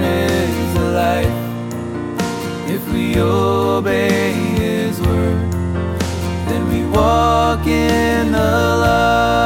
is life. If we obey His word, then we walk in the light.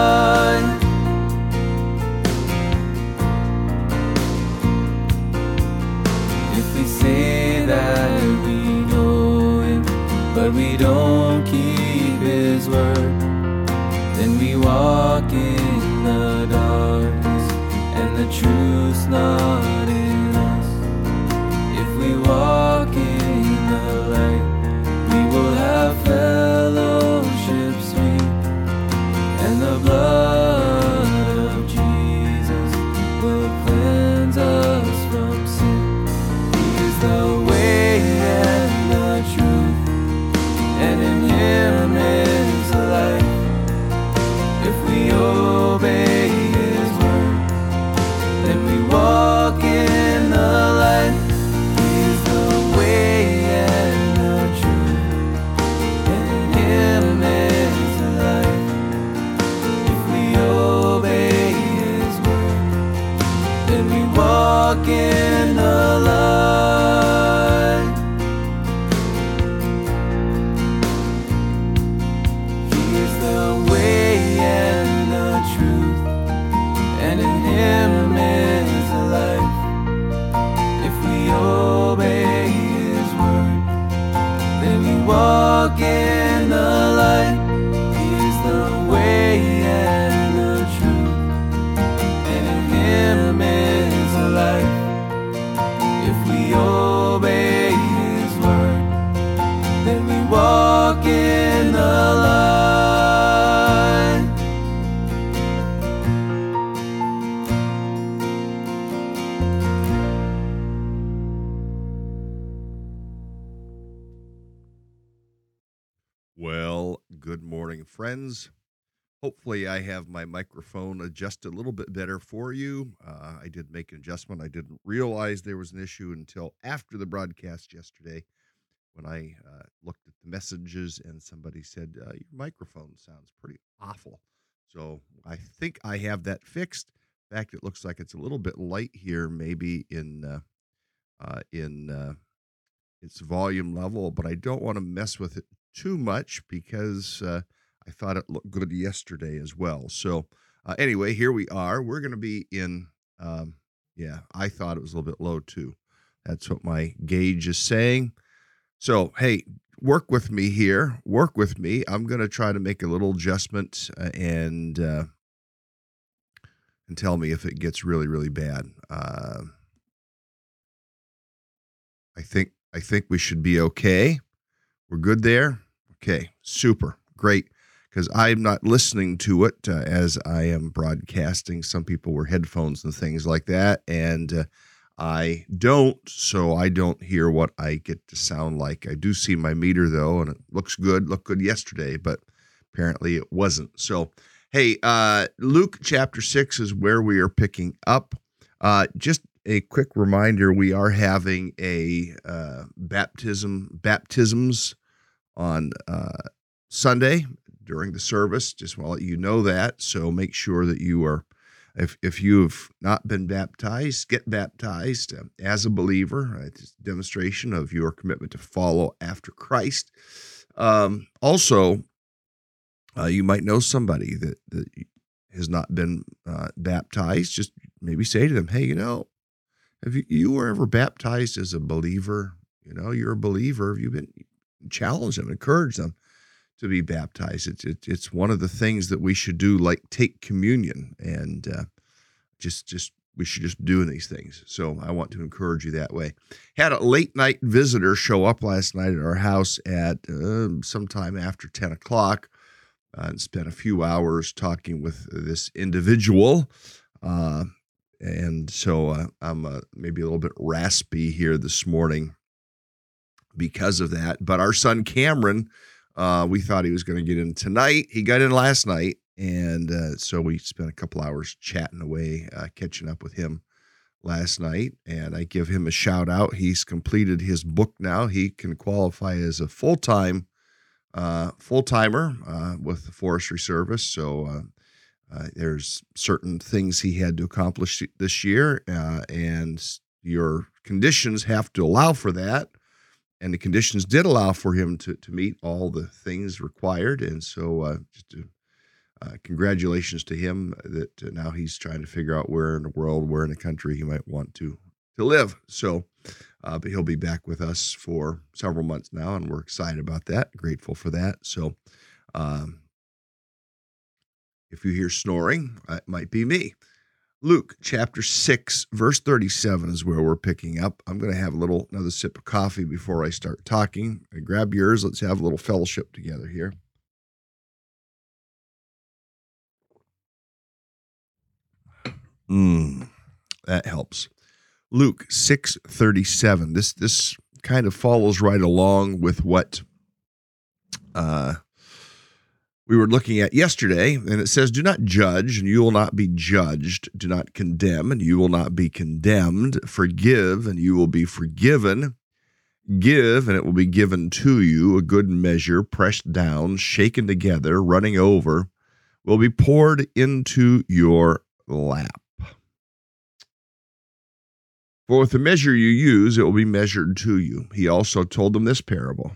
Microphone adjusted a little bit better for you. Uh, I did make an adjustment. I didn't realize there was an issue until after the broadcast yesterday when I uh, looked at the messages and somebody said, uh, Your microphone sounds pretty awful. So I think I have that fixed. In fact, it looks like it's a little bit light here, maybe in uh, uh, in uh, its volume level, but I don't want to mess with it too much because I thought it looked good yesterday as well. So uh, anyway, here we are. We're going to be in. Um, yeah, I thought it was a little bit low too. That's what my gauge is saying. So hey, work with me here. Work with me. I'm going to try to make a little adjustment uh, and uh, and tell me if it gets really really bad. Uh, I think I think we should be okay. We're good there. Okay, super, great. Because I'm not listening to it uh, as I am broadcasting. Some people wear headphones and things like that, and uh, I don't, so I don't hear what I get to sound like. I do see my meter though, and it looks good. Looked good yesterday, but apparently it wasn't. So, hey, uh, Luke chapter six is where we are picking up. Uh, just a quick reminder: we are having a uh, baptism baptisms on uh, Sunday during the service. Just want to let you know that. So make sure that you are, if if you have not been baptized, get baptized uh, as a believer. It's a demonstration of your commitment to follow after Christ. Um, also, uh, you might know somebody that that has not been uh, baptized. Just maybe say to them, "Hey, you know, have you, you were ever baptized as a believer? You know, you're a believer. Have you been challenge them, encourage them to be baptized. It's it, it's one of the things that we should do, like take communion, and uh, just just we should just doing these things. So I want to encourage you that way. Had a late night visitor show up last night at our house at uh, sometime after ten o'clock, uh, and spent a few hours talking with this individual. Uh, and so uh, I'm uh, maybe a little bit raspy here this morning because of that. But our son Cameron, uh, we thought he was going to get in tonight. He got in last night, and uh, so we spent a couple hours chatting away, uh, catching up with him last night. And I give him a shout out. He's completed his book now. He can qualify as a full time uh, full timer uh, with the Forestry Service. So. Uh, there's certain things he had to accomplish this year, and your conditions have to allow for that. And the conditions did allow for him to, to meet all the things required. And so, uh, just to, uh, congratulations to him that uh, now he's trying to figure out where in the world, where in the country he might want to to live. So, uh, but he'll be back with us for several months now, and we're excited about that. Grateful for that. So, um, if you hear snoring, it might be me. Luke chapter 6, verse 37 is where we're picking up. I'm going to have a little another sip of coffee before I start talking. I grab yours. Let's have a little fellowship together here. Mmm, that helps. Luke 6:37. This this kind of follows right along with what uh we were looking at yesterday, and it says, Do not judge, and you will not be judged. Do not condemn, and you will not be condemned. Forgive, and you will be forgiven. Give, and it will be given to you. A good measure, pressed down, shaken together, running over, will be poured into your lap. For with the measure you use, it will be measured to you. He also told them this parable.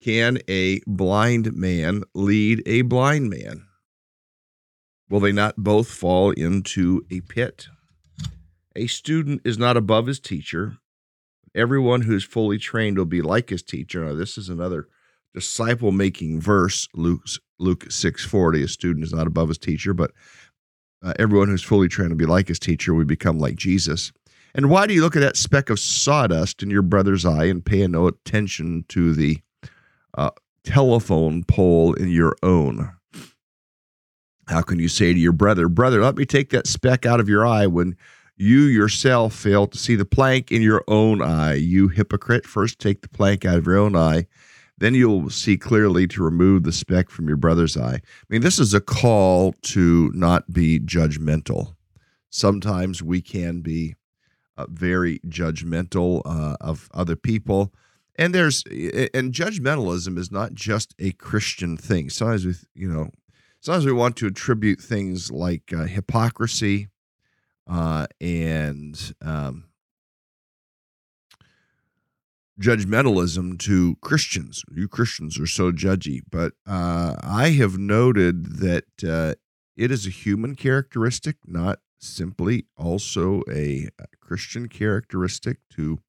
Can a blind man lead a blind man? Will they not both fall into a pit? A student is not above his teacher. Everyone who is fully trained will be like his teacher. Now, this is another disciple making verse, Luke, Luke 6:40. A student is not above his teacher, but uh, everyone who's fully trained will be like his teacher. We become like Jesus. And why do you look at that speck of sawdust in your brother's eye and pay no attention to the uh, telephone pole in your own. How can you say to your brother, Brother, let me take that speck out of your eye when you yourself fail to see the plank in your own eye? You hypocrite, first take the plank out of your own eye, then you'll see clearly to remove the speck from your brother's eye. I mean, this is a call to not be judgmental. Sometimes we can be uh, very judgmental uh, of other people and there's and judgmentalism is not just a Christian thing. Sometimes we, you know, sometimes we want to attribute things like uh, hypocrisy uh, and um, judgmentalism to Christians. You Christians are so judgy, but uh, I have noted that uh, it is a human characteristic, not simply also a Christian characteristic to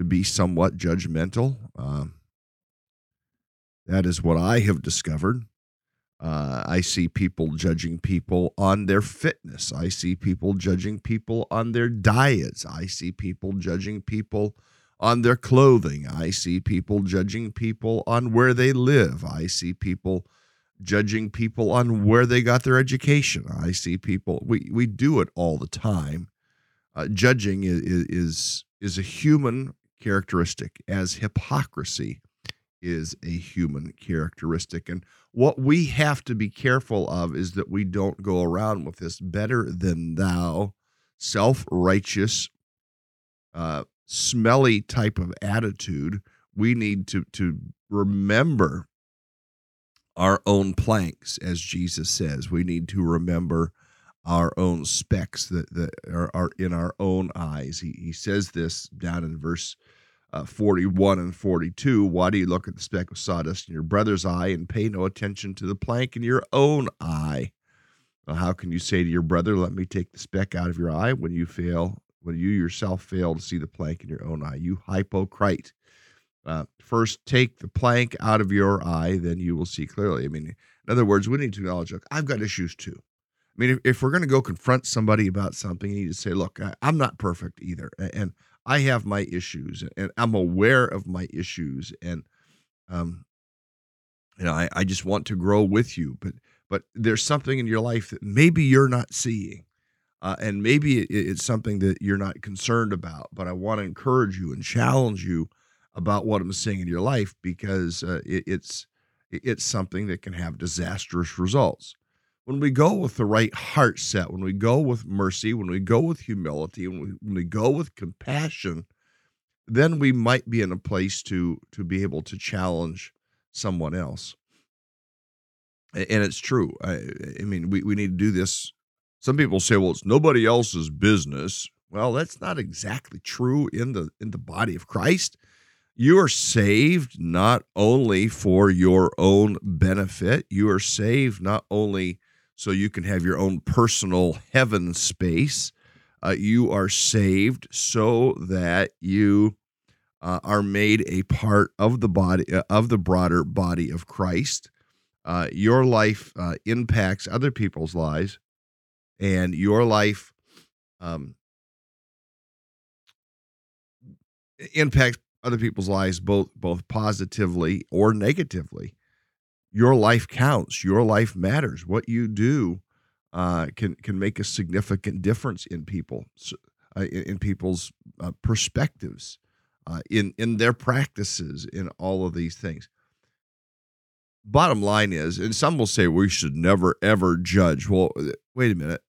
to be somewhat judgmental. Um, that is what I have discovered. Uh, I see people judging people on their fitness. I see people judging people on their diets. I see people judging people on their clothing. I see people judging people on where they live. I see people judging people on where they got their education. I see people. We we do it all the time. Uh, judging is, is is a human characteristic, as hypocrisy is a human characteristic. And what we have to be careful of is that we don't go around with this better than thou, self righteous, uh, smelly type of attitude. We need to, to remember our own planks, as Jesus says. We need to remember our own specks that, that are, are in our own eyes. He, he says this down in verse uh, 41 and 42. Why do you look at the speck of sawdust in your brother's eye and pay no attention to the plank in your own eye? Well, how can you say to your brother, Let me take the speck out of your eye when you fail, when you yourself fail to see the plank in your own eye? You hypocrite. uh, first take the plank out of your eye, then you will see clearly. I mean, in other words, we need to acknowledge, look, I've got issues too. I mean, if, if we're going to go confront somebody about something, you need to say, look, I, I'm not perfect either. And I have my issues and I'm aware of my issues. And, um, you know, I, I just want to grow with you, but, but there's something in your life that maybe you're not seeing. Uh, and maybe it, it's something that you're not concerned about, but I want to encourage you and challenge you about what I'm seeing in your life because uh, it, it's it's something that can have disastrous results. When we go with the right heart set, when we go with mercy, when we go with humility, when we, when we go with compassion, then we might be in a place to to be able to challenge someone else. And it's true. I, I mean, we, we need to do this. Some people say, well, it's nobody else's business. Well, that's not exactly true in the in the body of Christ. You are saved not only for your own benefit, you are saved not only so you can have your own personal heaven space, uh, you are saved so that you uh, are made a part of the body uh, of the broader body of Christ. Uh, your life uh, impacts other people's lives, and your life um, impacts other people's lives both both positively or negatively your life counts your life matters. What you do uh, can can make a significant difference in people uh, in, people's uh, perspectives uh, in in their practices in all of these things. Bottom line is and some will say we should never ever judge. Well uh, wait a minute.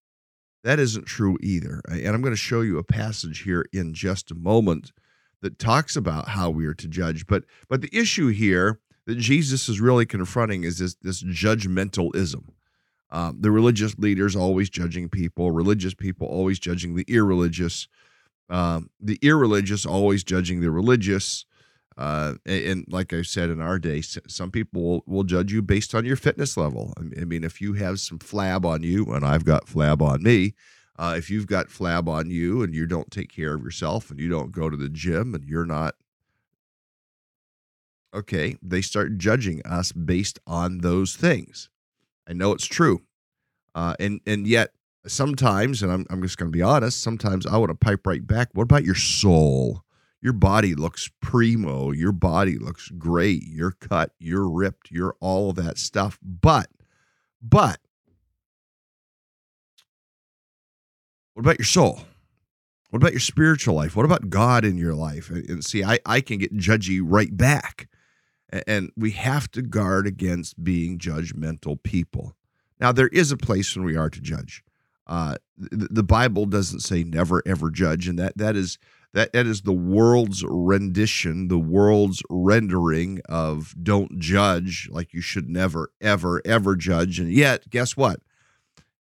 That isn't true either and i'm going to show you a passage here in just a moment that talks about how we are to judge. But but the issue here that Jesus is really confronting is this this judgmentalism. Um, the religious leaders always judging people, religious people always judging the irreligious, um, the irreligious always judging the religious. Uh, and, and, like I said in our day, some people will, will judge you based on your fitness level. I mean, if you have some flab on you, and I've got flab on me, uh, if you've got flab on you and you don't take care of yourself and you don't go to the gym and you're not okay, they start judging us based on those things. I know it's true. Uh, and and yet sometimes, and I'm I'm just going to be honest, sometimes I want to pipe right back. What about your soul? Your body looks primo. Your body looks great. You're cut. You're ripped. You're all of that stuff. But, but What about your soul? What about your spiritual life? What about God in your life? And see, I, I can get judgy right back. And we have to guard against being judgmental people. Now, there is a place when we are to judge. Uh, the, the Bible doesn't say never ever judge, and that that is that that is the world's rendition, the world's rendering of don't judge, like you should never ever ever judge. And yet, guess what?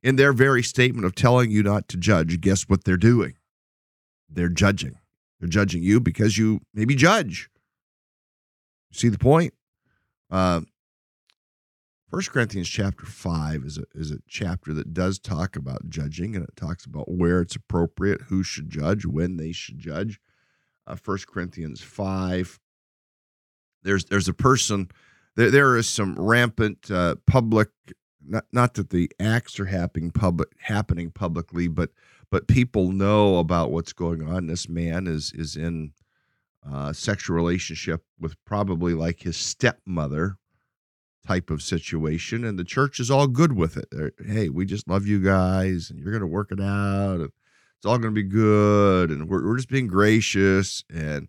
in their very statement of telling you not to judge, guess what they're doing? They're judging. They're judging you because you maybe judge. See the point? Uh, Corinthians chapter five is a is a chapter that does talk about judging, and it talks about where it's appropriate, who should judge, when they should judge. Uh, Corinthians five. There's there's a person. There there is some rampant uh, public not not that the acts are happening public happening publicly, but but people know about what's going on. This man is is in a sexual relationship with probably like his stepmother type of situation, and the church is all good with it. They're, hey, we just love you guys, and you're going to work it out, and it's all going to be good, and we're we're just being gracious. And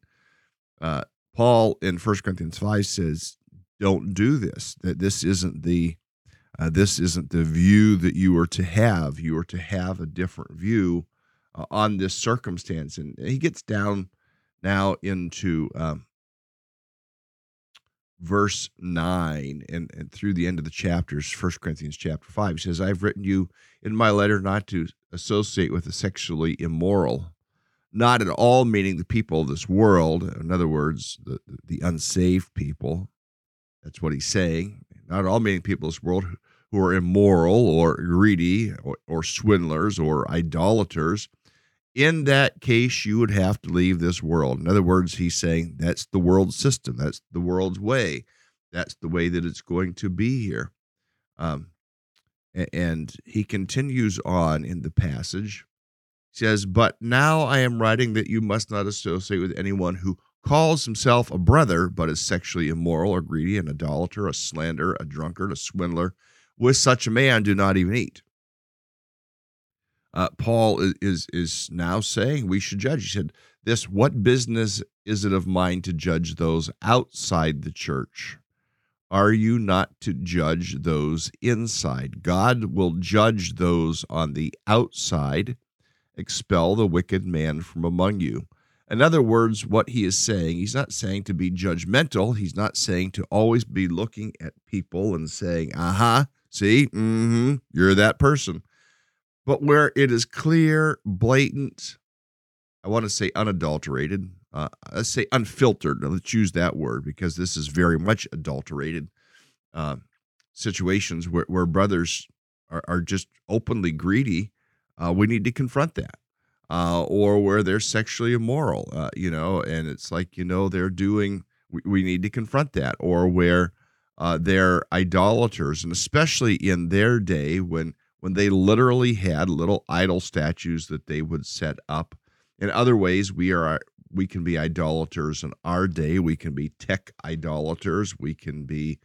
uh, Paul in First Corinthians five says, "Don't do this. That this isn't the uh, this isn't the view that you are to have. You are to have a different view uh, on this circumstance. And he gets down now into um, verse 9 and, and through the end of the chapters, First Corinthians chapter 5. He says, I've written you in my letter not to associate with the sexually immoral. Not at all meaning the people of this world, in other words, the, the unsaved people. That's what he's saying. Not at all meaning people of this world who are immoral or greedy or, or swindlers or idolaters. In that case, you would have to leave this world. In other words, he's saying that's the world system, that's the world's way, that's the way that it's going to be here. Um, and he continues on in the passage. He says, But now I am writing that you must not associate with anyone who calls himself a brother, but is sexually immoral or greedy, an idolater, a slanderer, a drunkard, a swindler. With such a man, do not even eat. Uh, Paul is, is is now saying we should judge. He said, "This what business is it of mine to judge those outside the church? Are you not to judge those inside? God will judge those on the outside. Expel the wicked man from among you." In other words, what he is saying, he's not saying to be judgmental. He's not saying to always be looking at people and saying, "Uh huh, see, mm-hmm, you're that person." But where it is clear, blatant, I want to say unadulterated, uh, let's say unfiltered. Let's use that word because this is very much adulterated uh, situations where, where brothers are, are just openly greedy. Uh, we need to confront that. Uh, or where they're sexually immoral, uh, you know, and it's like, you know, they're doing, we, we need to confront that. Or where uh, they're idolaters, and especially in their day when when they literally had little idol statues that they would set up. In other ways, we are we can be idolaters in our day. We can be tech idolaters. We can be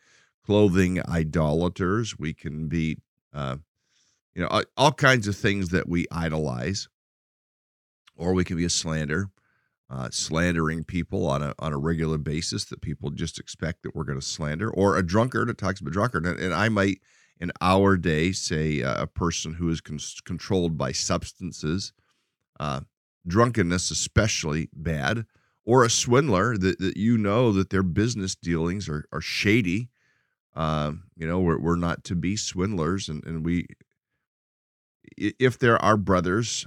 clothing idolaters. We can be, uh, you know, all kinds of things that we idolize. Or we can be a slander, uh, slandering people on a on a regular basis that people just expect that we're going to slander. Or a drunkard that talks about drunkard, and, and I might in our day, say uh, a person who is con- controlled by substances, uh, drunkenness especially bad, or a swindler that, that you know that their business dealings are, are shady. Uh, you know, we're, we're not to be swindlers, and, and we, if there are brothers,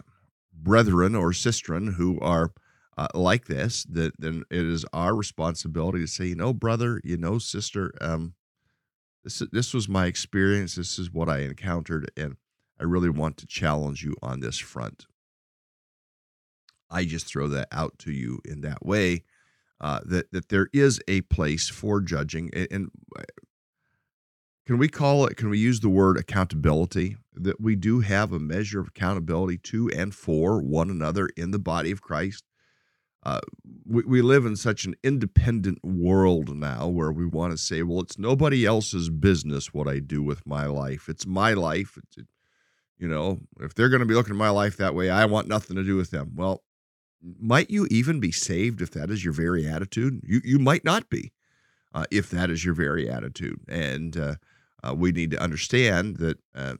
brethren, or sistren who are uh, like this, that then it is our responsibility to say, you know, brother, you know, sister, um, this this was my experience. This is what I encountered, and I really want to challenge you on this front. I just throw that out to you in that way. Uh, that that there is a place for judging, and, and uh, can we call it? Can we use the word accountability? That we do have a measure of accountability to and for one another in the body of Christ uh, we, we live in such an independent world now where we want to say, well, it's nobody else's business what I do with my life. It's my life. It's, it, you know, if they're going to be looking at my life that way, I want nothing to do with them. Well, might you even be saved if that is your very attitude? You you might not be, uh, if that is your very attitude. And uh, uh, we need to understand that uh,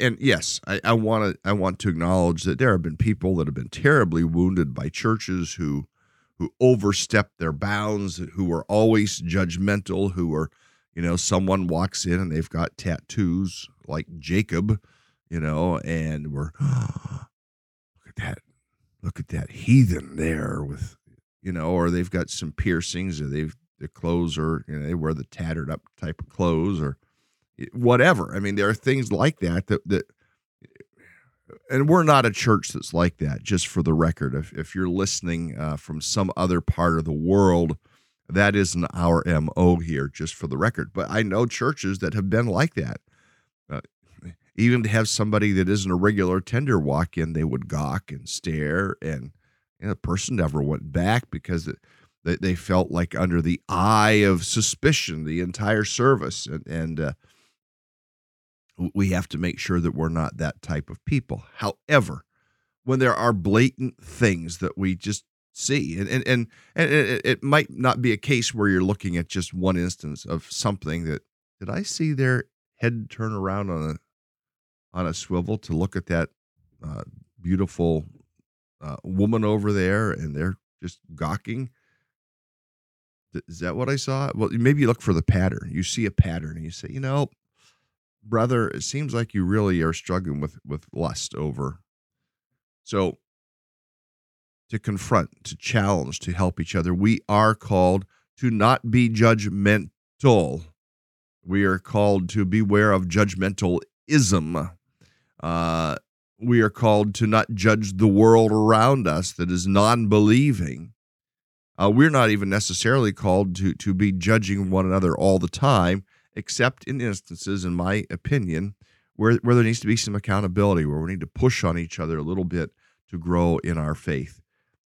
and yes, I, I want to I want to acknowledge that there have been people that have been terribly wounded by churches who who overstep their bounds, who are always judgmental, who are, you know, someone walks in and they've got tattoos like Jacob, you know, and we're oh, look at that, look at that heathen there with, you know, or they've got some piercings, or they've their clothes are, you know, they wear the tattered up type of clothes, or whatever. I mean, there are things like that that that and we're not a church that's like that just for the record. If, if you're listening uh, from some other part of the world that isn't our mo here just for the record. But i know churches that have been like that. Uh, even to have somebody that isn't a regular tender walk in they would gawk and stare and, and the person never went back because it, they, they felt like under the eye of suspicion the entire service. And, and uh, we have to make sure that we're not that type of people. However, when there are blatant things that we just see, and and and, and it, it might not be a case where you're looking at just one instance of something that did I see their head turn around on a on a swivel to look at that uh, beautiful uh, woman over there, and they're just gawking. Is that what I saw? Well, maybe you look for the pattern. You see a pattern, and you say, you know, brother, it seems like you really are struggling with with lust over. So to confront, to challenge, to help each other, we are called to not be judgmental. We are called to beware of judgmentalism. Uh, we are called to not judge the world around us that is non believing. Uh, we're not even necessarily called to, to be judging one another all the time, except in instances, in my opinion, where, where there needs to be some accountability, where we need to push on each other a little bit to grow in our faith.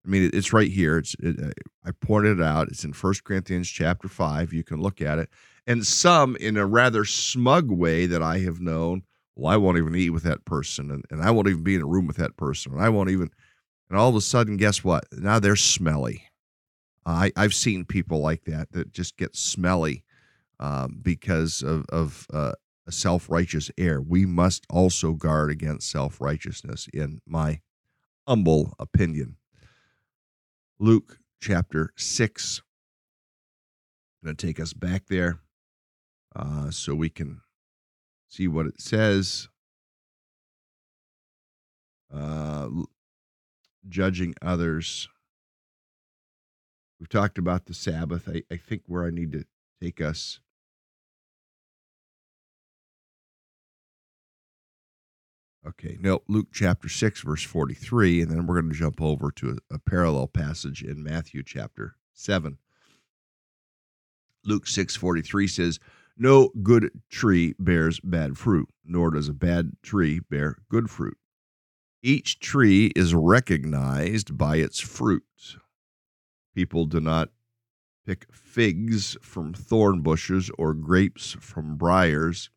I mean, it's right here. It's it, uh, I pointed it out. It's in First Corinthians chapter five. You can look at it, and some in a rather smug way that I have known. Well, I won't even eat with that person, and, and I won't even be in a room with that person, and I won't even. And all of a sudden, guess what? Now they're smelly. I I've seen people like that that just get smelly um, because of of uh, a self righteous air. We must also guard against self righteousness, in my humble opinion. Luke chapter 6. I'm going to take us back there uh, so we can see what it says. Uh, judging others. We've talked about the Sabbath. I, I think where I need to take us Okay, no, Luke chapter 6, verse 43, and then we're going to jump over to a, a parallel passage in Matthew chapter 7. Luke 6 43 says, No good tree bears bad fruit, nor does a bad tree bear good fruit. Each tree is recognized by its fruit. People do not pick figs from thorn bushes or grapes from briars.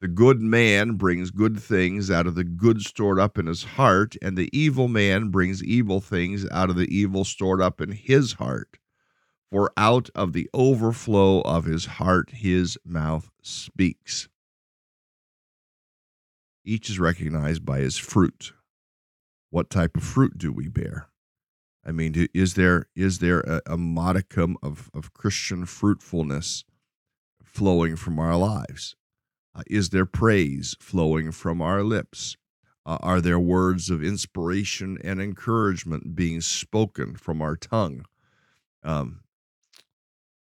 The good man brings good things out of the good stored up in his heart, and the evil man brings evil things out of the evil stored up in his heart. For out of the overflow of his heart his mouth speaks. Each is recognized by his fruit. What type of fruit do we bear? I mean, is there is there a, a modicum of, of Christian fruitfulness flowing from our lives? Uh, is there praise flowing from our lips? Uh, are there words of inspiration and encouragement being spoken from our tongue? Um,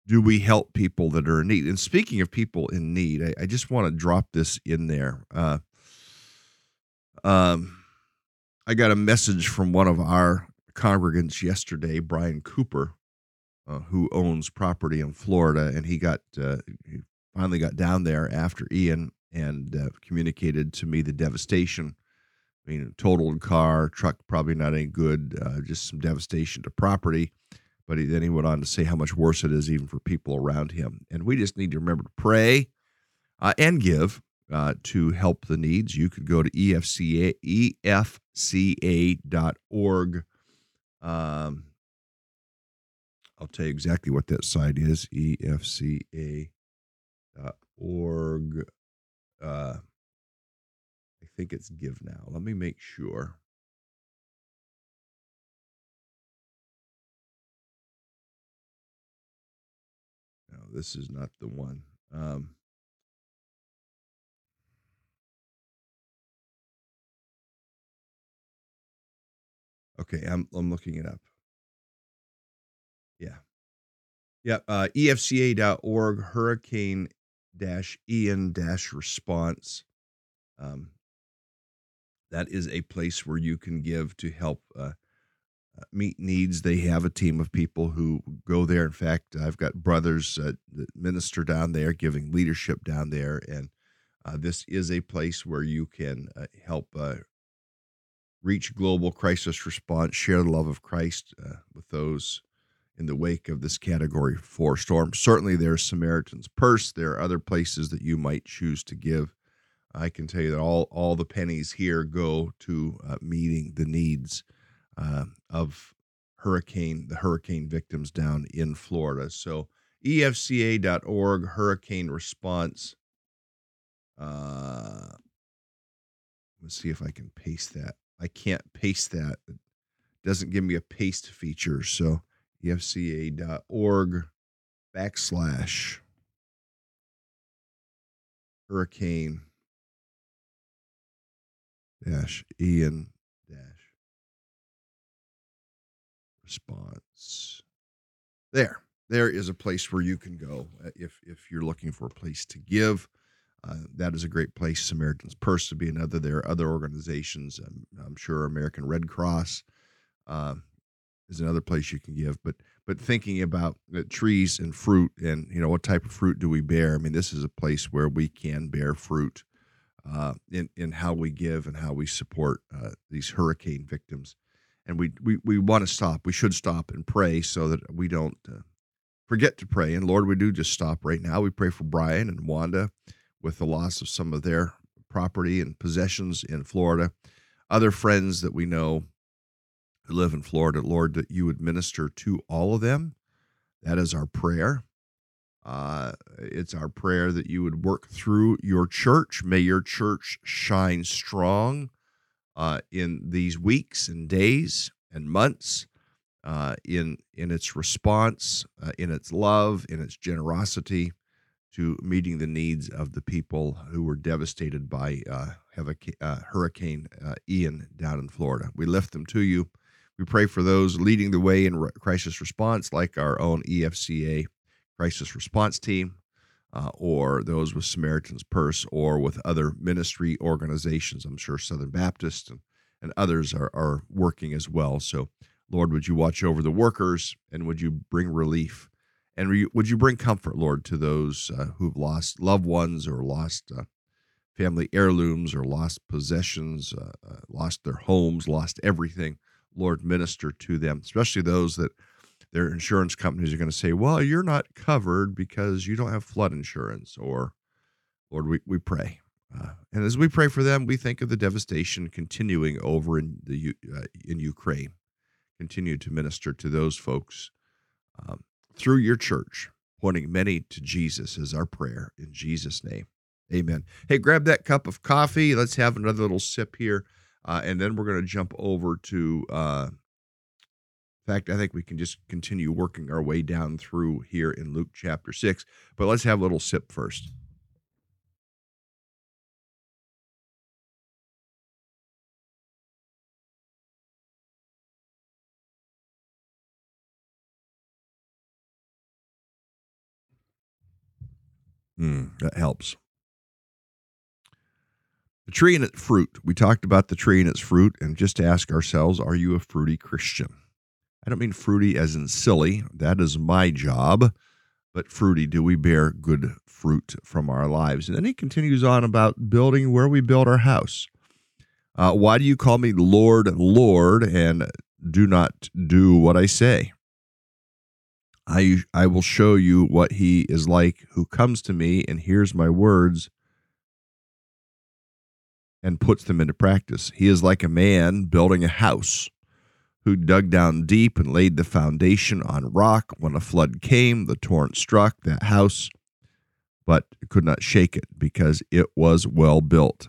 do we help people that are in need? And speaking of people in need, I, I just want to drop this in there. Uh, um, I got a message from one of our congregants yesterday, Brian Cooper, uh, who owns property in Florida, and he got uh, finally got down there after Ian and uh, communicated to me the devastation. I mean, totaled car, truck probably not any good, uh, just some devastation to property. But he, then he went on to say how much worse it is even for people around him. And we just need to remember to pray uh, and give uh, to help the needs. You could go to EFCA, EFCA.org. Um, I'll tell you exactly what that site is EFCA org. Uh, I think it's Give Now. Let me make sure. No, this is not the one. Um, okay, I'm I'm looking it up. Yeah. Yeah, uh, EFCA.org, Hurricane dash response. Um, that is a place where you can give to help uh, uh, meet needs. They have a team of people who go there. In fact, I've got brothers uh, that minister down there, giving leadership down there, and uh, this is a place where you can uh, help uh, reach global crisis response, share the love of Christ with those in the wake of this category four storm. Certainly, there's Samaritan's Purse. There are other places that you might choose to give. I can tell you that all, all the pennies here go to uh, meeting the needs uh, of hurricane, the hurricane victims down in Florida. So, EFCA.org, hurricane response. Uh, let's see if I can paste that. I can't paste that. It doesn't give me a paste feature. So, efca.org backslash hurricane dash Ian dash response. There, there is a place where you can go uh, if if you're looking for a place to give. uh, that is a great place. Samaritan's Purse to be another. There are other organizations. I'm, I'm sure American Red Cross uh, is another place you can give. But but thinking about uh, trees and fruit and you know what type of fruit do we bear? I mean, this is a place where we can bear fruit uh, in in how we give and how we support uh, these hurricane victims. And we we we want to stop. We should stop and pray so that we don't uh, forget to pray. And Lord, we do just stop right now. We pray for Brian and Wanda with the loss of some of their property and possessions in Florida. Other friends that we know live in Florida, Lord, that you would minister to all of them. That is our prayer. Uh, it's our prayer that you would work through your church. May your church shine strong uh, in these weeks and days and months, uh, in in its response, uh, in its love, in its generosity to meeting the needs of the people who were devastated by uh, uh, Hurricane Ian down in Florida. We lift them to you. We pray for those leading the way in crisis response, like our own EFCA crisis response team, uh, or those with Samaritan's Purse, or with other ministry organizations. I'm sure Southern Baptist and, and others are, are working as well. So, Lord, would you watch over the workers and would you bring relief? And re- would you bring comfort, Lord, to those uh, who've lost loved ones or lost uh, family heirlooms or lost possessions, uh, uh, lost their homes, lost everything? Lord, minister to them, especially those that their insurance companies are going to say, well, you're not covered because you don't have flood insurance. Or, Lord, we, we pray. Uh, and as we pray for them, we think of the devastation continuing over in the uh, in Ukraine. Continue to minister to those folks um, through your church, pointing many to Jesus is our prayer in Jesus' name. Amen. Hey, grab that cup of coffee. Let's have another little sip here. Uh, and then we're going to jump over to, uh, in fact, I think we can just continue working our way down through here in Luke chapter 6. But let's have a little sip first. Mm, that helps. The tree and its fruit. We talked about the tree and its fruit, and just ask ourselves, are you a fruity Christian? I don't mean fruity as in silly, that is my job, but fruity, do we bear good fruit from our lives? And then he continues on about building where we build our house. Uh, why do you call me Lord, Lord, and do not do what I say? I, I will show you what he is like who comes to me and hears my words and puts them into practice. He is like a man building a house who dug down deep and laid the foundation on rock. When a flood came, the torrent struck that house, but could not shake it because it was well built.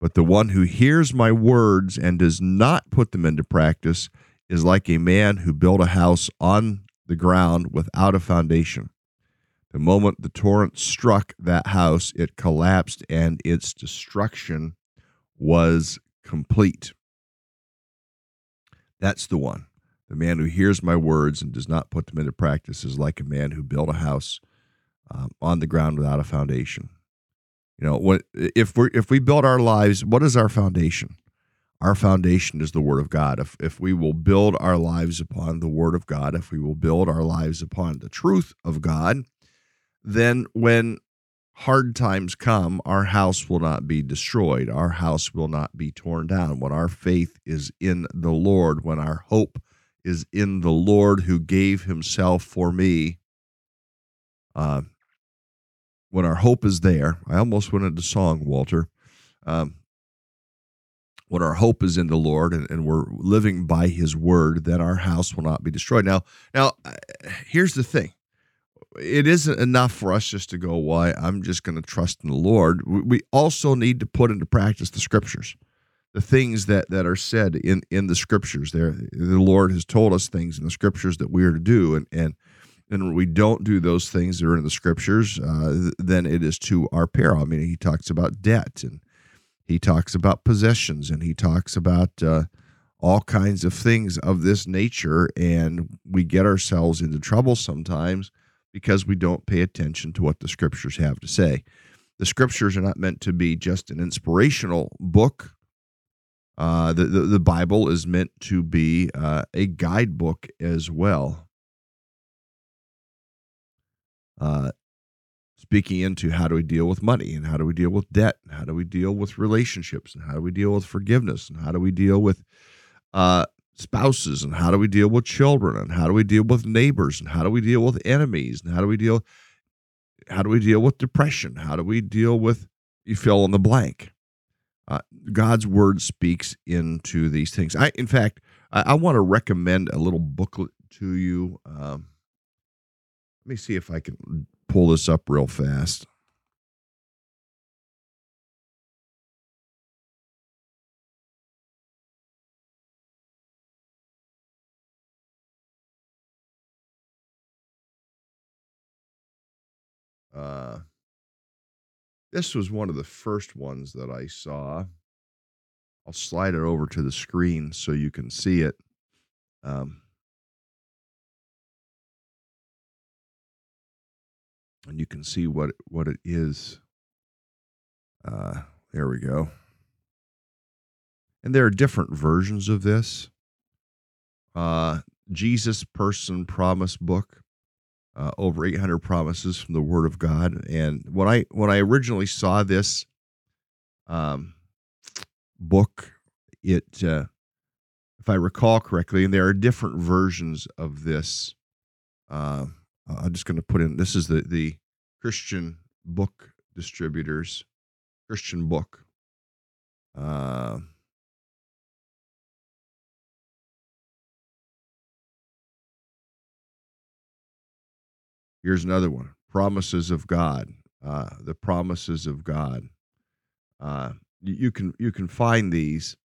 But the one who hears my words and does not put them into practice is like a man who built a house on the ground without a foundation. The moment the torrent struck that house, it collapsed and its destruction was complete. That's the one. The man who hears my words and does not put them into practice is like a man who built a house um, on the ground without a foundation. You know, what if we if we build our lives, what is our foundation? Our foundation is the Word of God. If if we will build our lives upon the Word of God, if we will build our lives upon the truth of God, then when hard times come, our house will not be destroyed. Our house will not be torn down. When our faith is in the Lord, when our hope is in the Lord who gave himself for me, uh, when our hope is there, I almost went into song, Walter. Um, when our hope is in the Lord and, and, we're living by His word, then our house will not be destroyed. Now, now, uh, here's the thing: it isn't enough for us just to go, why I'm just going to trust in the Lord. We also need to put into practice the scriptures, the things that, that are said in, in the scriptures. There, the Lord has told us things in the scriptures that we are to do, and and and when we don't do those things that are in the scriptures, uh, then it is to our peril. I mean, he talks about debt, and he talks about possessions, and he talks about uh, all kinds of things of this nature, and we get ourselves into trouble sometimes because we don't pay attention to what the scriptures have to say. The scriptures are not meant to be just an inspirational book. Uh, the, the, the Bible is meant to be uh, a guidebook as well. Uh, speaking into how do we deal with money and how do we deal with debt and how do we deal with relationships and how do we deal with forgiveness and how do we deal with uh, spouses and how do we deal with children and how do we deal with neighbors and how do we deal with enemies and how do we deal how do we deal with depression? How do we deal with you fill in the blank. Uh, god's word speaks into these things. I in fact i, I want to recommend a little booklet to you um, let me see if i can pull this up real fast Uh, this was one of the first ones that I saw. I'll slide it over to the screen so you can see it. Um, and you can see what what it is. Uh, there we go. And there are different versions of this. Uh, Jesus Person Promise Book uh, over 800 promises from the Word of God. And when I when I originally saw this um, book, it uh, if I recall correctly, and there are different versions of this. Uh, I'm just going to put in this is the the Christian book distributors Christian book. Here's another one promises of God. Uh, the promises of God. Uh, you, you, can you can find these.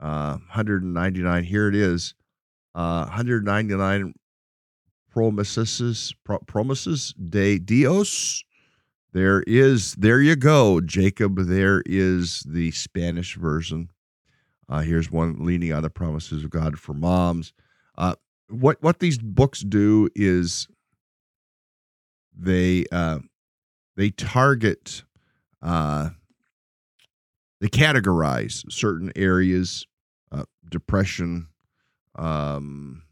Uh, 199. Here it is. Uh, 199 promises pro- promises de Dios. There is there you go, Jacob. There is the Spanish version. Uh, here's one leaning on the promises of God for moms. Uh, what what these books do is they uh, they target uh, they categorize certain areas uh, depression um,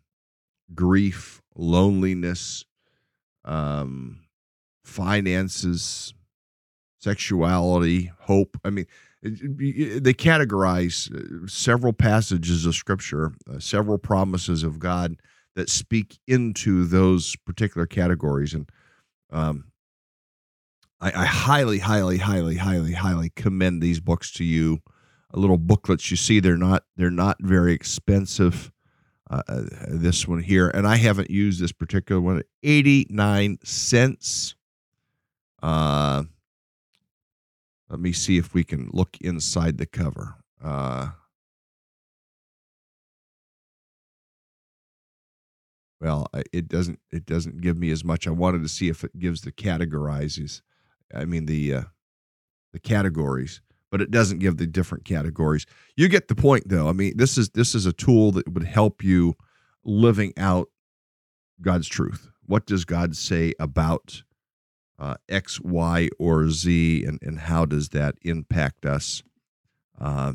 grief loneliness um, finances sexuality hope. I mean they categorize uh, several passages of scripture uh, several promises of god that speak into those particular categories. And um, I, I highly, highly, highly, highly, highly commend these books to you. Little booklets you see they're not they're not very expensive. Uh, uh this one here, and I haven't used this particular one. Eighty nine cents. Uh, let me see if we can look inside the cover. Uh, well it doesn't it doesn't give me as much. I wanted to see if it gives the categorizes i mean the uh, the categories but it doesn't give the different categories. You get the point though. I mean this is this is a tool that would help you living out god's truth. What does god say about uh, x y or z and, and how does that impact us? Uh,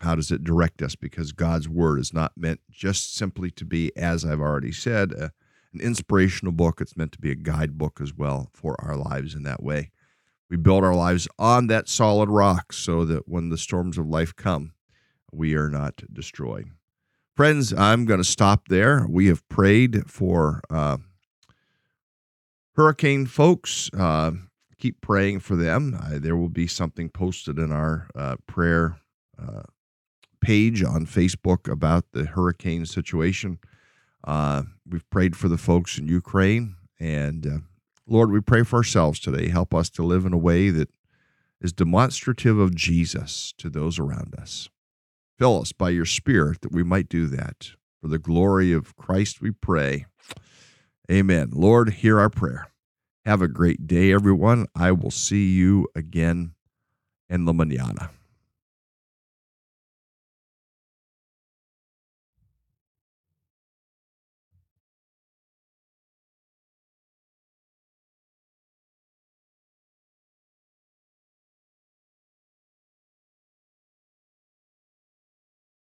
how does it direct us? Because God's word is not meant just simply to be, as I've already said, a, an inspirational book. It's meant to be a guidebook as well for our lives in that way. We build our lives on that solid rock so that when the storms of life come, we are not destroyed. Friends, I'm going to stop there. We have prayed for uh, hurricane folks. Uh, keep praying for them. Uh, there will be something posted in our uh, prayer uh, page on Facebook about the hurricane situation. Uh, we've prayed for the folks in Ukraine. And uh, Lord, we pray for ourselves today. Help us to live in a way that is demonstrative of Jesus to those around us. Fill us by your Spirit that we might do that. For the glory of Christ, we pray. Amen. Lord, hear our prayer. Have a great day, everyone. I will see you again in La Manana.